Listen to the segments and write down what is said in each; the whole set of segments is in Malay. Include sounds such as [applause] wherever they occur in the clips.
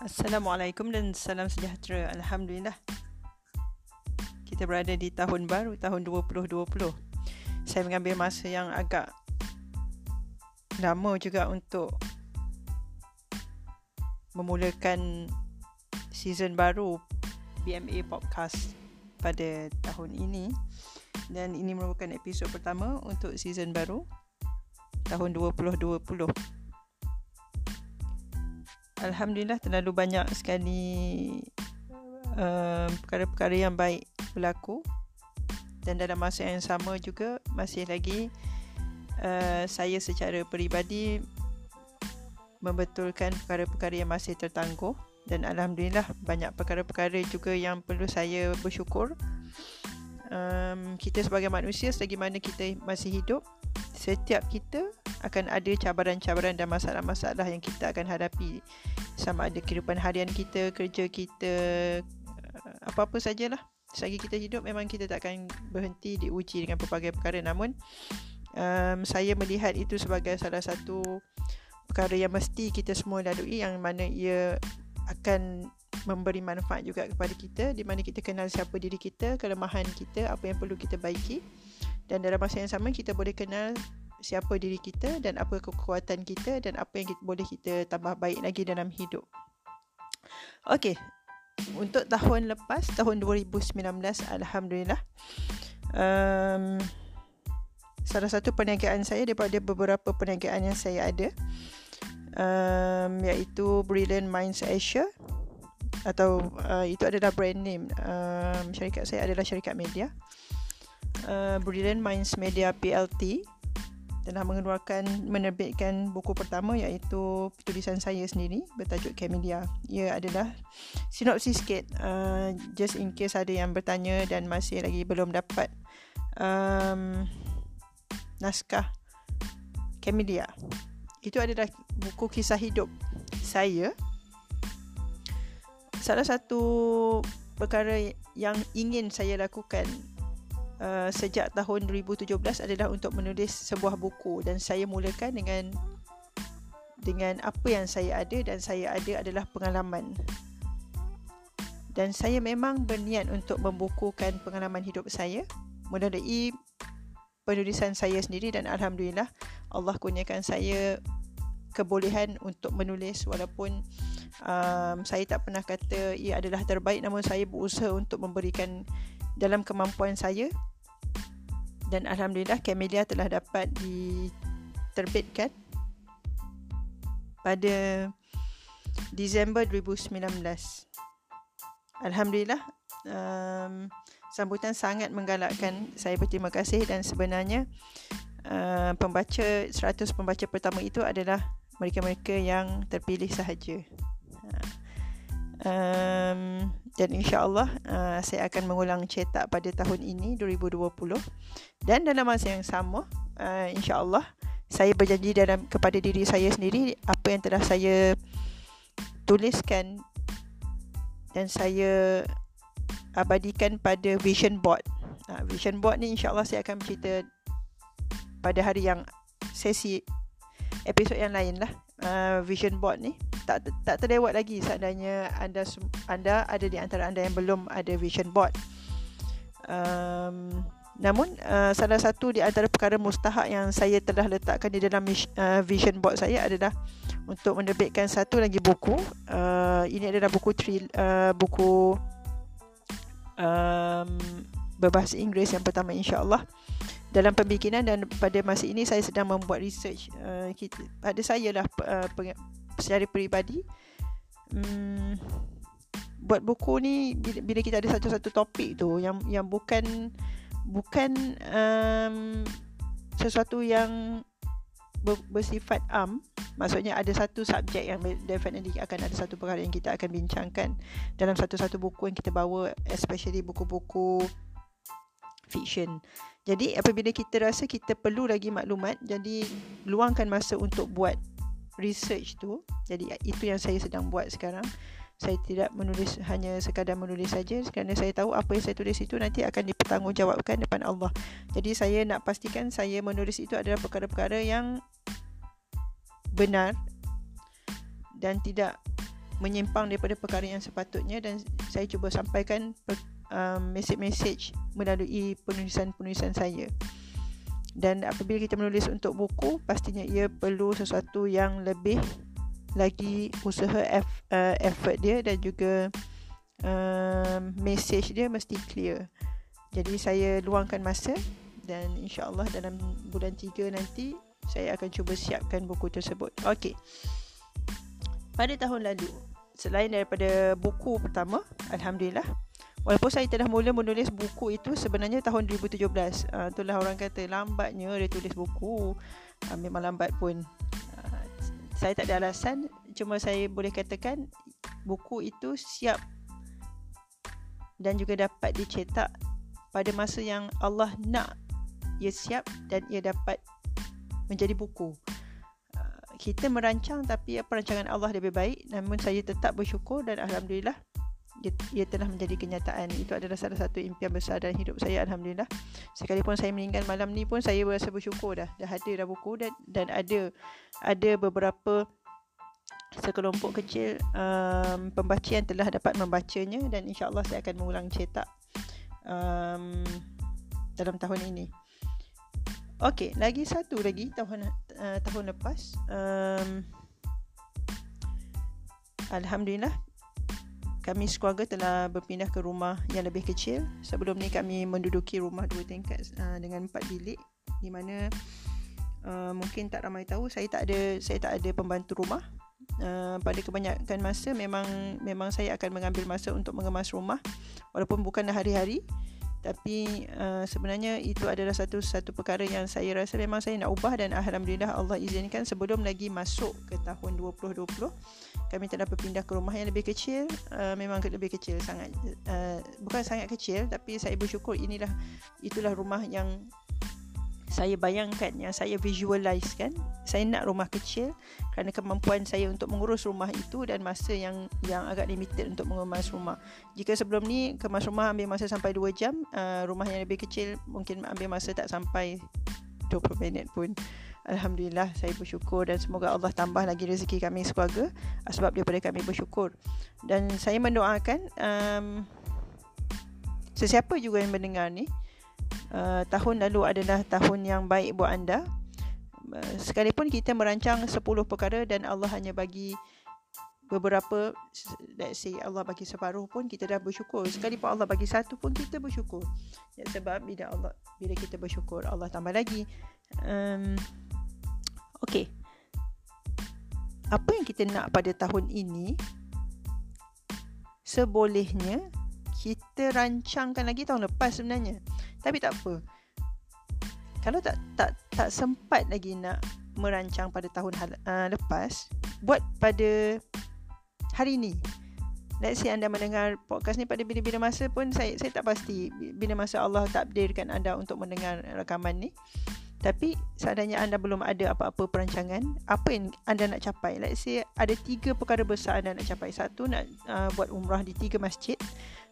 Assalamualaikum dan salam sejahtera. Alhamdulillah. Kita berada di tahun baru, tahun 2020. Saya mengambil masa yang agak lama juga untuk memulakan season baru BMA Podcast pada tahun ini. Dan ini merupakan episod pertama untuk season baru tahun 2020. Alhamdulillah terlalu banyak sekali uh, perkara-perkara yang baik berlaku. Dan dalam masa yang sama juga masih lagi uh, saya secara peribadi membetulkan perkara-perkara yang masih tertangguh. Dan Alhamdulillah banyak perkara-perkara juga yang perlu saya bersyukur. Um, kita sebagai manusia selagi mana kita masih hidup setiap kita akan ada cabaran-cabaran dan masalah-masalah yang kita akan hadapi. Sama ada kehidupan harian kita, kerja kita, uh, apa-apa sajalah. Selagi kita hidup memang kita tak akan berhenti diuji dengan pelbagai perkara. Namun um, saya melihat itu sebagai salah satu perkara yang mesti kita semua lalui yang mana ia akan memberi manfaat juga kepada kita di mana kita kenal siapa diri kita, kelemahan kita, apa yang perlu kita baiki. Dan dalam masa yang sama kita boleh kenal siapa diri kita dan apa kekuatan kita dan apa yang kita, boleh kita tambah baik lagi dalam hidup. Okey. Untuk tahun lepas, tahun 2019, alhamdulillah. Um, salah satu perniagaan saya daripada beberapa perniagaan yang saya ada um, iaitu Brilliant Minds Asia atau uh, itu adalah brand name um, syarikat saya adalah syarikat media uh, Brilliant Minds Media PLT telah mengeluarkan menerbitkan buku pertama iaitu tulisan saya sendiri bertajuk Camellia. Ia adalah sinopsis sikit uh, just in case ada yang bertanya dan masih lagi belum dapat um, naskah Camellia. Itu adalah buku kisah hidup saya. Salah satu perkara yang ingin saya lakukan Uh, sejak tahun 2017 adalah untuk menulis sebuah buku dan saya mulakan dengan dengan apa yang saya ada dan saya ada adalah pengalaman. Dan saya memang berniat untuk membukukan pengalaman hidup saya melalui penulisan saya sendiri dan alhamdulillah Allah kurniakan saya kebolehan untuk menulis walaupun um, saya tak pernah kata ia adalah terbaik namun saya berusaha untuk memberikan dalam kemampuan saya dan alhamdulillah Camellia telah dapat diterbitkan pada Disember 2019. Alhamdulillah um, sambutan sangat menggalakkan. Saya berterima kasih dan sebenarnya uh, pembaca 100 pembaca pertama itu adalah mereka-mereka yang terpilih sahaja. Um, dan insyaAllah uh, saya akan mengulang cetak pada tahun ini 2020 dan dalam masa yang sama uh, insyaAllah saya berjanji dalam kepada diri saya sendiri apa yang telah saya tuliskan dan saya abadikan pada vision board. Uh, vision board ni insyaAllah saya akan bercerita pada hari yang sesi episod yang lain lah uh, vision board ni tak tak terlewat lagi seandainya anda anda ada di antara anda yang belum ada vision board. Um, namun uh, salah satu di antara perkara mustahak yang saya telah letakkan di dalam uh, vision board saya adalah untuk menerbitkan satu lagi buku. Uh, ini adalah buku tri, uh, buku um, berbahasa Inggeris yang pertama insya-Allah dalam pembikinan dan pada masa ini saya sedang membuat research uh, pada saya lah uh, secara peribadi. Hmm, buat buku ni bila, kita ada satu-satu topik tu yang yang bukan bukan um, sesuatu yang ber, bersifat am. Maksudnya ada satu subjek yang definitely akan ada satu perkara yang kita akan bincangkan dalam satu-satu buku yang kita bawa especially buku-buku fiction. Jadi apabila kita rasa kita perlu lagi maklumat jadi luangkan masa untuk buat research tu. Jadi itu yang saya sedang buat sekarang. Saya tidak menulis hanya sekadar menulis saja. Kerana saya tahu apa yang saya tulis itu nanti akan dipertanggungjawabkan depan Allah. Jadi saya nak pastikan saya menulis itu adalah perkara-perkara yang benar dan tidak menyimpang daripada perkara yang sepatutnya. Dan saya cuba sampaikan um, mesej-mesej melalui penulisan-penulisan saya. Dan apabila kita menulis untuk buku, pastinya ia perlu sesuatu yang lebih lagi usaha eff, uh, effort dia dan juga um, message dia mesti clear. Jadi saya luangkan masa dan insya-Allah dalam bulan 3 nanti saya akan cuba siapkan buku tersebut. Okey. Pada tahun lalu, selain daripada buku pertama, alhamdulillah, walaupun saya telah mula menulis buku itu sebenarnya tahun 2017. Uh, itulah orang kata lambatnya dia tulis buku. Uh, memang lambat pun. Uh, saya tak ada alasan, cuma saya boleh katakan buku itu siap dan juga dapat dicetak pada masa yang Allah nak ia siap dan ia dapat menjadi buku kita merancang tapi perancangan Allah lebih baik namun saya tetap bersyukur dan alhamdulillah ia, ia telah menjadi kenyataan. Itu adalah salah satu impian besar dalam hidup saya alhamdulillah. Sekalipun saya meninggal malam ni pun saya berasa bersyukur dah. Dah ada dah buku dan dan ada ada beberapa sekelompok kecil um, pembaca yang telah dapat membacanya dan insyaallah saya akan mengulang cetak um, dalam tahun ini. Okey, lagi satu lagi tahun uh, tahun lepas. Um, Alhamdulillah kami sekeluarga telah berpindah ke rumah yang lebih kecil. Sebelum ni kami menduduki rumah dua tingkat uh, dengan empat bilik di mana uh, mungkin tak ramai tahu saya tak ada saya tak ada pembantu rumah. Uh, pada kebanyakan masa memang memang saya akan mengambil masa untuk mengemas rumah walaupun bukan hari-hari tapi uh, sebenarnya itu adalah satu satu perkara yang saya rasa memang saya nak ubah dan alhamdulillah Allah izinkan sebelum lagi masuk ke tahun 2020 kami telah berpindah ke rumah yang lebih kecil. Uh, memang lebih kecil sangat. Uh, bukan sangat kecil tapi saya bersyukur inilah itulah rumah yang saya bayangkan yang saya visualize kan saya nak rumah kecil kerana kemampuan saya untuk mengurus rumah itu dan masa yang yang agak limited untuk mengemas rumah. Jika sebelum ni kemas rumah ambil masa sampai 2 jam uh, rumah yang lebih kecil mungkin ambil masa tak sampai 20 minit pun. Alhamdulillah saya bersyukur dan semoga Allah tambah lagi rezeki kami sekeluarga sebab daripada kami bersyukur. Dan saya mendoakan um, sesiapa juga yang mendengar ni uh, tahun lalu adalah tahun yang baik buat anda. Uh, sekalipun kita merancang 10 perkara dan Allah hanya bagi beberapa let's say Allah bagi separuh pun kita dah bersyukur. Sekalipun Allah bagi satu pun kita bersyukur. Ya, sebab bila Allah bila kita bersyukur Allah tambah lagi. Um, Okay apa yang kita nak pada tahun ini? Sebolehnya kita rancangkan lagi tahun lepas sebenarnya tapi tak apa. Kalau tak tak tak sempat lagi nak merancang pada tahun uh, lepas, buat pada hari ini. Let's say anda mendengar podcast ni pada bila-bila masa pun saya saya tak pasti bila masa Allah takdirkan anda untuk mendengar rakaman ni. Tapi seandainya anda belum ada apa-apa perancangan, apa yang anda nak capai? Let's say ada tiga perkara besar anda nak capai. Satu nak uh, buat umrah di tiga masjid.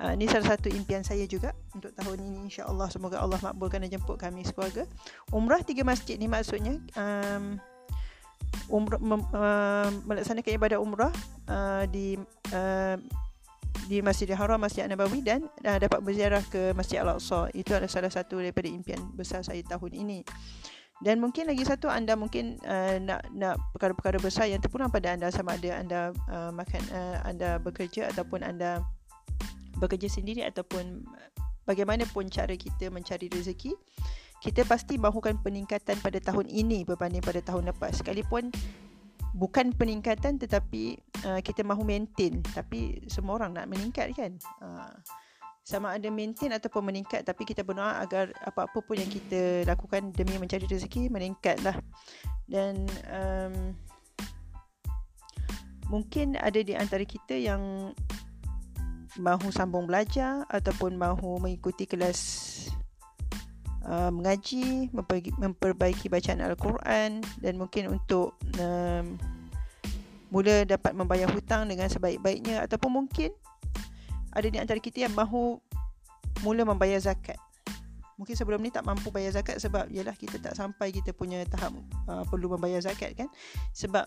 Uh, ini salah satu impian saya juga untuk tahun ini insya-Allah semoga Allah makbulkan dan jemput kami sekeluarga. Umrah tiga masjid ni maksudnya um, umrah mem, uh, melaksanakan ibadah umrah uh, di uh, di Masjidil Haram, Masjid Nabawi dan uh, dapat berziarah ke Masjid Al-Aqsa. Itu adalah salah satu daripada impian besar saya tahun ini. Dan mungkin lagi satu anda mungkin uh, nak nak perkara-perkara besar yang terpulang pada anda sama ada anda uh, makan uh, anda bekerja ataupun anda bekerja sendiri ataupun bagaimanapun cara kita mencari rezeki kita pasti mahukan peningkatan pada tahun ini berbanding pada tahun lepas sekalipun bukan peningkatan tetapi uh, kita mahu maintain. Tapi semua orang nak meningkat kan? Uh, sama ada maintain ataupun meningkat tapi kita berdoa agar apa-apa pun yang kita lakukan demi mencari rezeki meningkatlah. Dan um, mungkin ada di antara kita yang mahu sambung belajar ataupun mahu mengikuti kelas uh, mengaji, memperbaiki, bacaan Al-Quran dan mungkin untuk um, mula dapat membayar hutang dengan sebaik-baiknya ataupun mungkin ada di antara kita yang mahu mula membayar zakat. Mungkin sebelum ni tak mampu bayar zakat sebab yalah kita tak sampai kita punya tahap uh, perlu membayar zakat kan. Sebab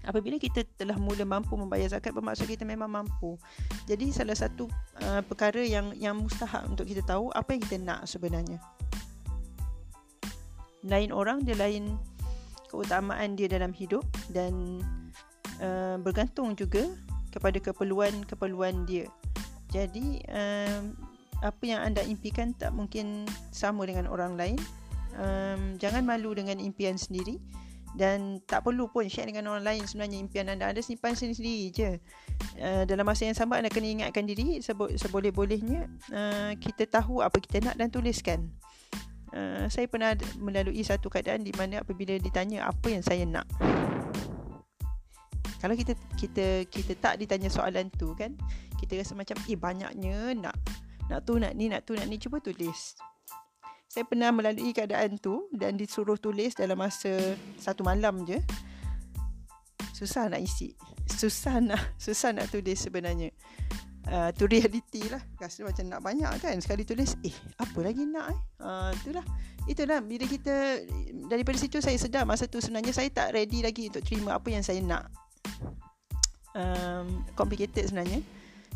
Apabila kita telah mula mampu membayar zakat bermaksud kita memang mampu. Jadi salah satu uh, perkara yang yang mustahak untuk kita tahu apa yang kita nak sebenarnya. Lain orang dia lain keutamaan dia dalam hidup dan uh, bergantung juga kepada keperluan-keperluan dia. Jadi uh, apa yang anda impikan tak mungkin sama dengan orang lain. Um, jangan malu dengan impian sendiri dan tak perlu pun share dengan orang lain sebenarnya impian anda. Anda simpan sendiri-sendiri je. Uh, dalam masa yang sama anda kena ingatkan diri sebo- seboleh-bolehnya uh, kita tahu apa kita nak dan tuliskan. Uh, saya pernah melalui satu keadaan di mana apabila ditanya apa yang saya nak. Kalau kita kita kita tak ditanya soalan tu kan kita rasa macam eh banyaknya nak. Nak tu nak ni nak tu nak ni. Cuba tulis saya pernah melalui keadaan tu dan disuruh tulis dalam masa satu malam je. Susah nak isi. Susah nak [laughs] susah nak tulis sebenarnya. Uh, tu reality lah. Rasa macam nak banyak kan. Sekali tulis, eh apa lagi nak eh. Uh, itulah. Itulah bila kita, daripada situ saya sedar masa tu sebenarnya saya tak ready lagi untuk terima apa yang saya nak. Um, complicated sebenarnya.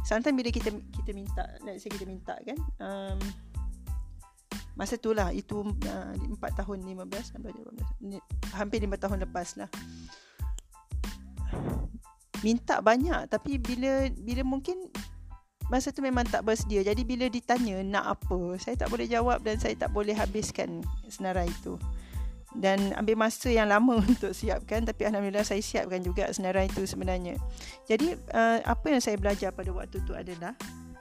Sometimes bila kita kita minta, let's say kita minta kan. Um, Masa tu lah Itu uh, 4 tahun 15 16, Hampir 5 tahun lepas lah. Minta banyak Tapi bila Bila mungkin Masa tu memang tak bersedia. Jadi bila ditanya Nak apa? Saya tak boleh jawab Dan saya tak boleh habiskan Senarai itu. Dan ambil masa yang lama [laughs] Untuk siapkan Tapi Alhamdulillah Saya siapkan juga Senarai itu sebenarnya. Jadi uh, Apa yang saya belajar Pada waktu tu adalah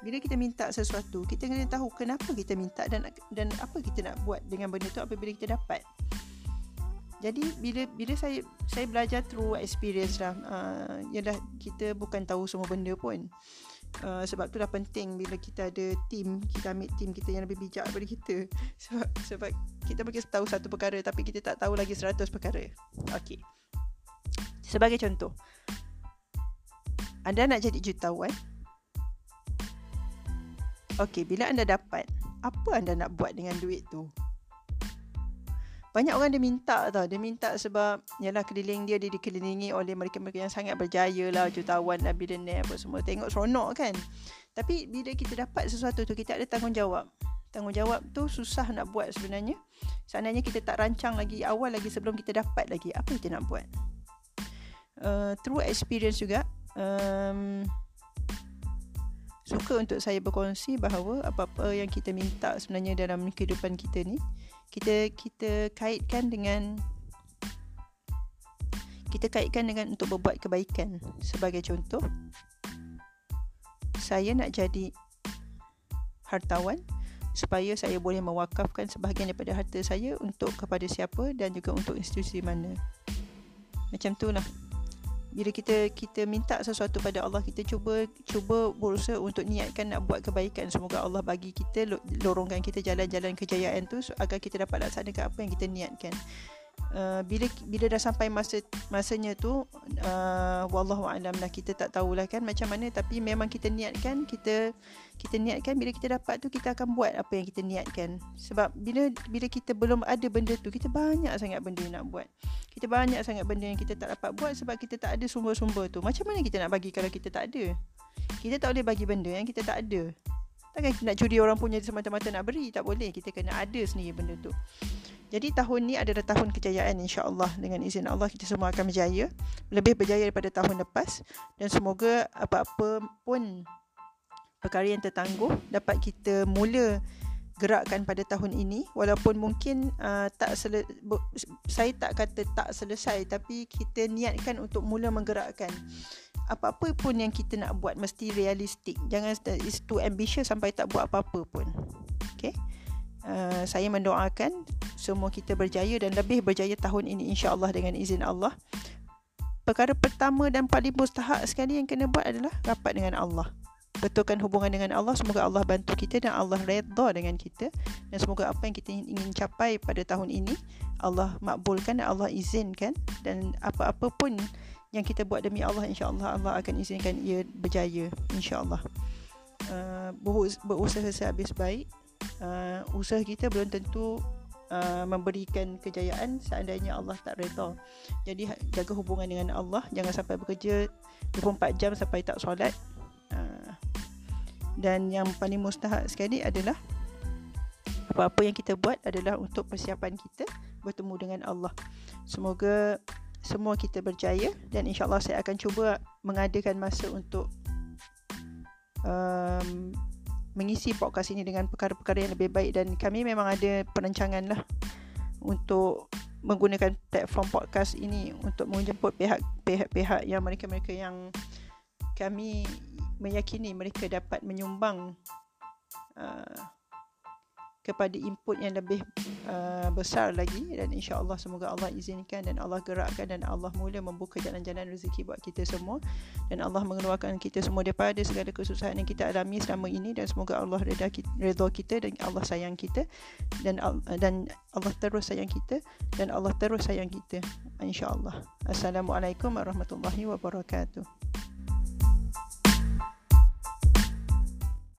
bila kita minta sesuatu kita kena tahu kenapa kita minta dan dan apa kita nak buat dengan benda tu apabila kita dapat. Jadi bila bila saya saya belajar through experience lah uh, ialah kita bukan tahu semua benda pun. Uh, sebab tu dah penting bila kita ada team kita ambil team kita yang lebih bijak daripada kita. [laughs] Sebab sebab kita mungkin tahu satu perkara tapi kita tak tahu lagi seratus perkara. Okey. Sebagai contoh. Anda nak jadi jutawan Okey, bila anda dapat, apa anda nak buat dengan duit tu? Banyak orang dia minta tau. Dia minta sebab yalah keliling dia dia dikelilingi oleh mereka-mereka yang sangat berjaya lah, jutawan lah, billionaire apa semua. Tengok seronok kan? Tapi bila kita dapat sesuatu tu, kita ada tanggungjawab. Tanggungjawab tu susah nak buat sebenarnya. Seandainya kita tak rancang lagi awal lagi sebelum kita dapat lagi. Apa kita nak buat? Uh, through experience juga, um, suka untuk saya berkongsi bahawa apa-apa yang kita minta sebenarnya dalam kehidupan kita ni kita kita kaitkan dengan kita kaitkan dengan untuk berbuat kebaikan. Sebagai contoh saya nak jadi hartawan supaya saya boleh mewakafkan sebahagian daripada harta saya untuk kepada siapa dan juga untuk institusi mana. Macam tu lah bila kita kita minta sesuatu pada Allah kita cuba cuba berusaha untuk niatkan nak buat kebaikan. Semoga Allah bagi kita lorongkan kita jalan-jalan kejayaan tu agar kita dapat laksanakan apa yang kita niatkan Uh, bila bila dah sampai masa masanya tu uh, wallahu alam lah kita tak tahulah kan macam mana tapi memang kita niatkan kita kita niatkan bila kita dapat tu kita akan buat apa yang kita niatkan. Sebab bila bila kita belum ada benda tu kita banyak sangat benda nak buat. Kita banyak sangat benda yang kita tak dapat buat sebab kita tak ada sumber-sumber tu. Macam mana kita nak bagi kalau kita tak ada? Kita tak boleh bagi benda yang kita tak ada. Takkan nak curi orang punya semata-mata nak beri? Tak boleh. Kita kena ada sendiri benda tu jadi tahun ni adalah tahun kejayaan insya-Allah. Dengan izin Allah kita semua akan berjaya. Lebih berjaya daripada tahun lepas. Dan semoga apa-apa pun perkara yang tertangguh dapat kita mula gerakkan pada tahun ini. Walaupun mungkin uh, tak sele- saya tak kata tak selesai tapi kita niatkan untuk mula menggerakkan. Apa-apa pun yang kita nak buat mesti realistik. Jangan is too ambitious sampai tak buat apa-apa pun. Okey uh, saya mendoakan semua kita berjaya dan lebih berjaya tahun ini insya-Allah dengan izin Allah. Perkara pertama dan paling mustahak sekali yang kena buat adalah rapat dengan Allah. Betulkan hubungan dengan Allah, semoga Allah bantu kita dan Allah redha dengan kita dan semoga apa yang kita ingin capai pada tahun ini Allah makbulkan dan Allah izinkan dan apa-apa pun yang kita buat demi Allah insya-Allah Allah akan izinkan ia berjaya insya-Allah. Uh, berusaha sehabis baik uh, usaha kita belum tentu uh, memberikan kejayaan seandainya Allah tak redha. Jadi ha, jaga hubungan dengan Allah, jangan sampai bekerja 24 jam sampai tak solat. Uh, dan yang paling mustahak sekali adalah apa-apa yang kita buat adalah untuk persiapan kita bertemu dengan Allah. Semoga semua kita berjaya dan insyaAllah saya akan cuba mengadakan masa untuk um, mengisi podcast ini dengan perkara-perkara yang lebih baik dan kami memang ada perancangan lah untuk menggunakan platform podcast ini untuk menjemput pihak-pihak yang mereka-mereka yang kami meyakini mereka dapat menyumbang uh, kepada input yang lebih uh, besar lagi. Dan insya-Allah semoga Allah izinkan dan Allah gerakkan dan Allah mula membuka jalan-jalan rezeki buat kita semua. Dan Allah mengeluarkan kita semua daripada segala kesusahan yang kita alami selama ini. Dan semoga Allah kita, redha kita dan Allah sayang kita. Dan dan Allah terus sayang kita. Dan Allah terus sayang kita. insya-Allah. Assalamualaikum warahmatullahi wabarakatuh.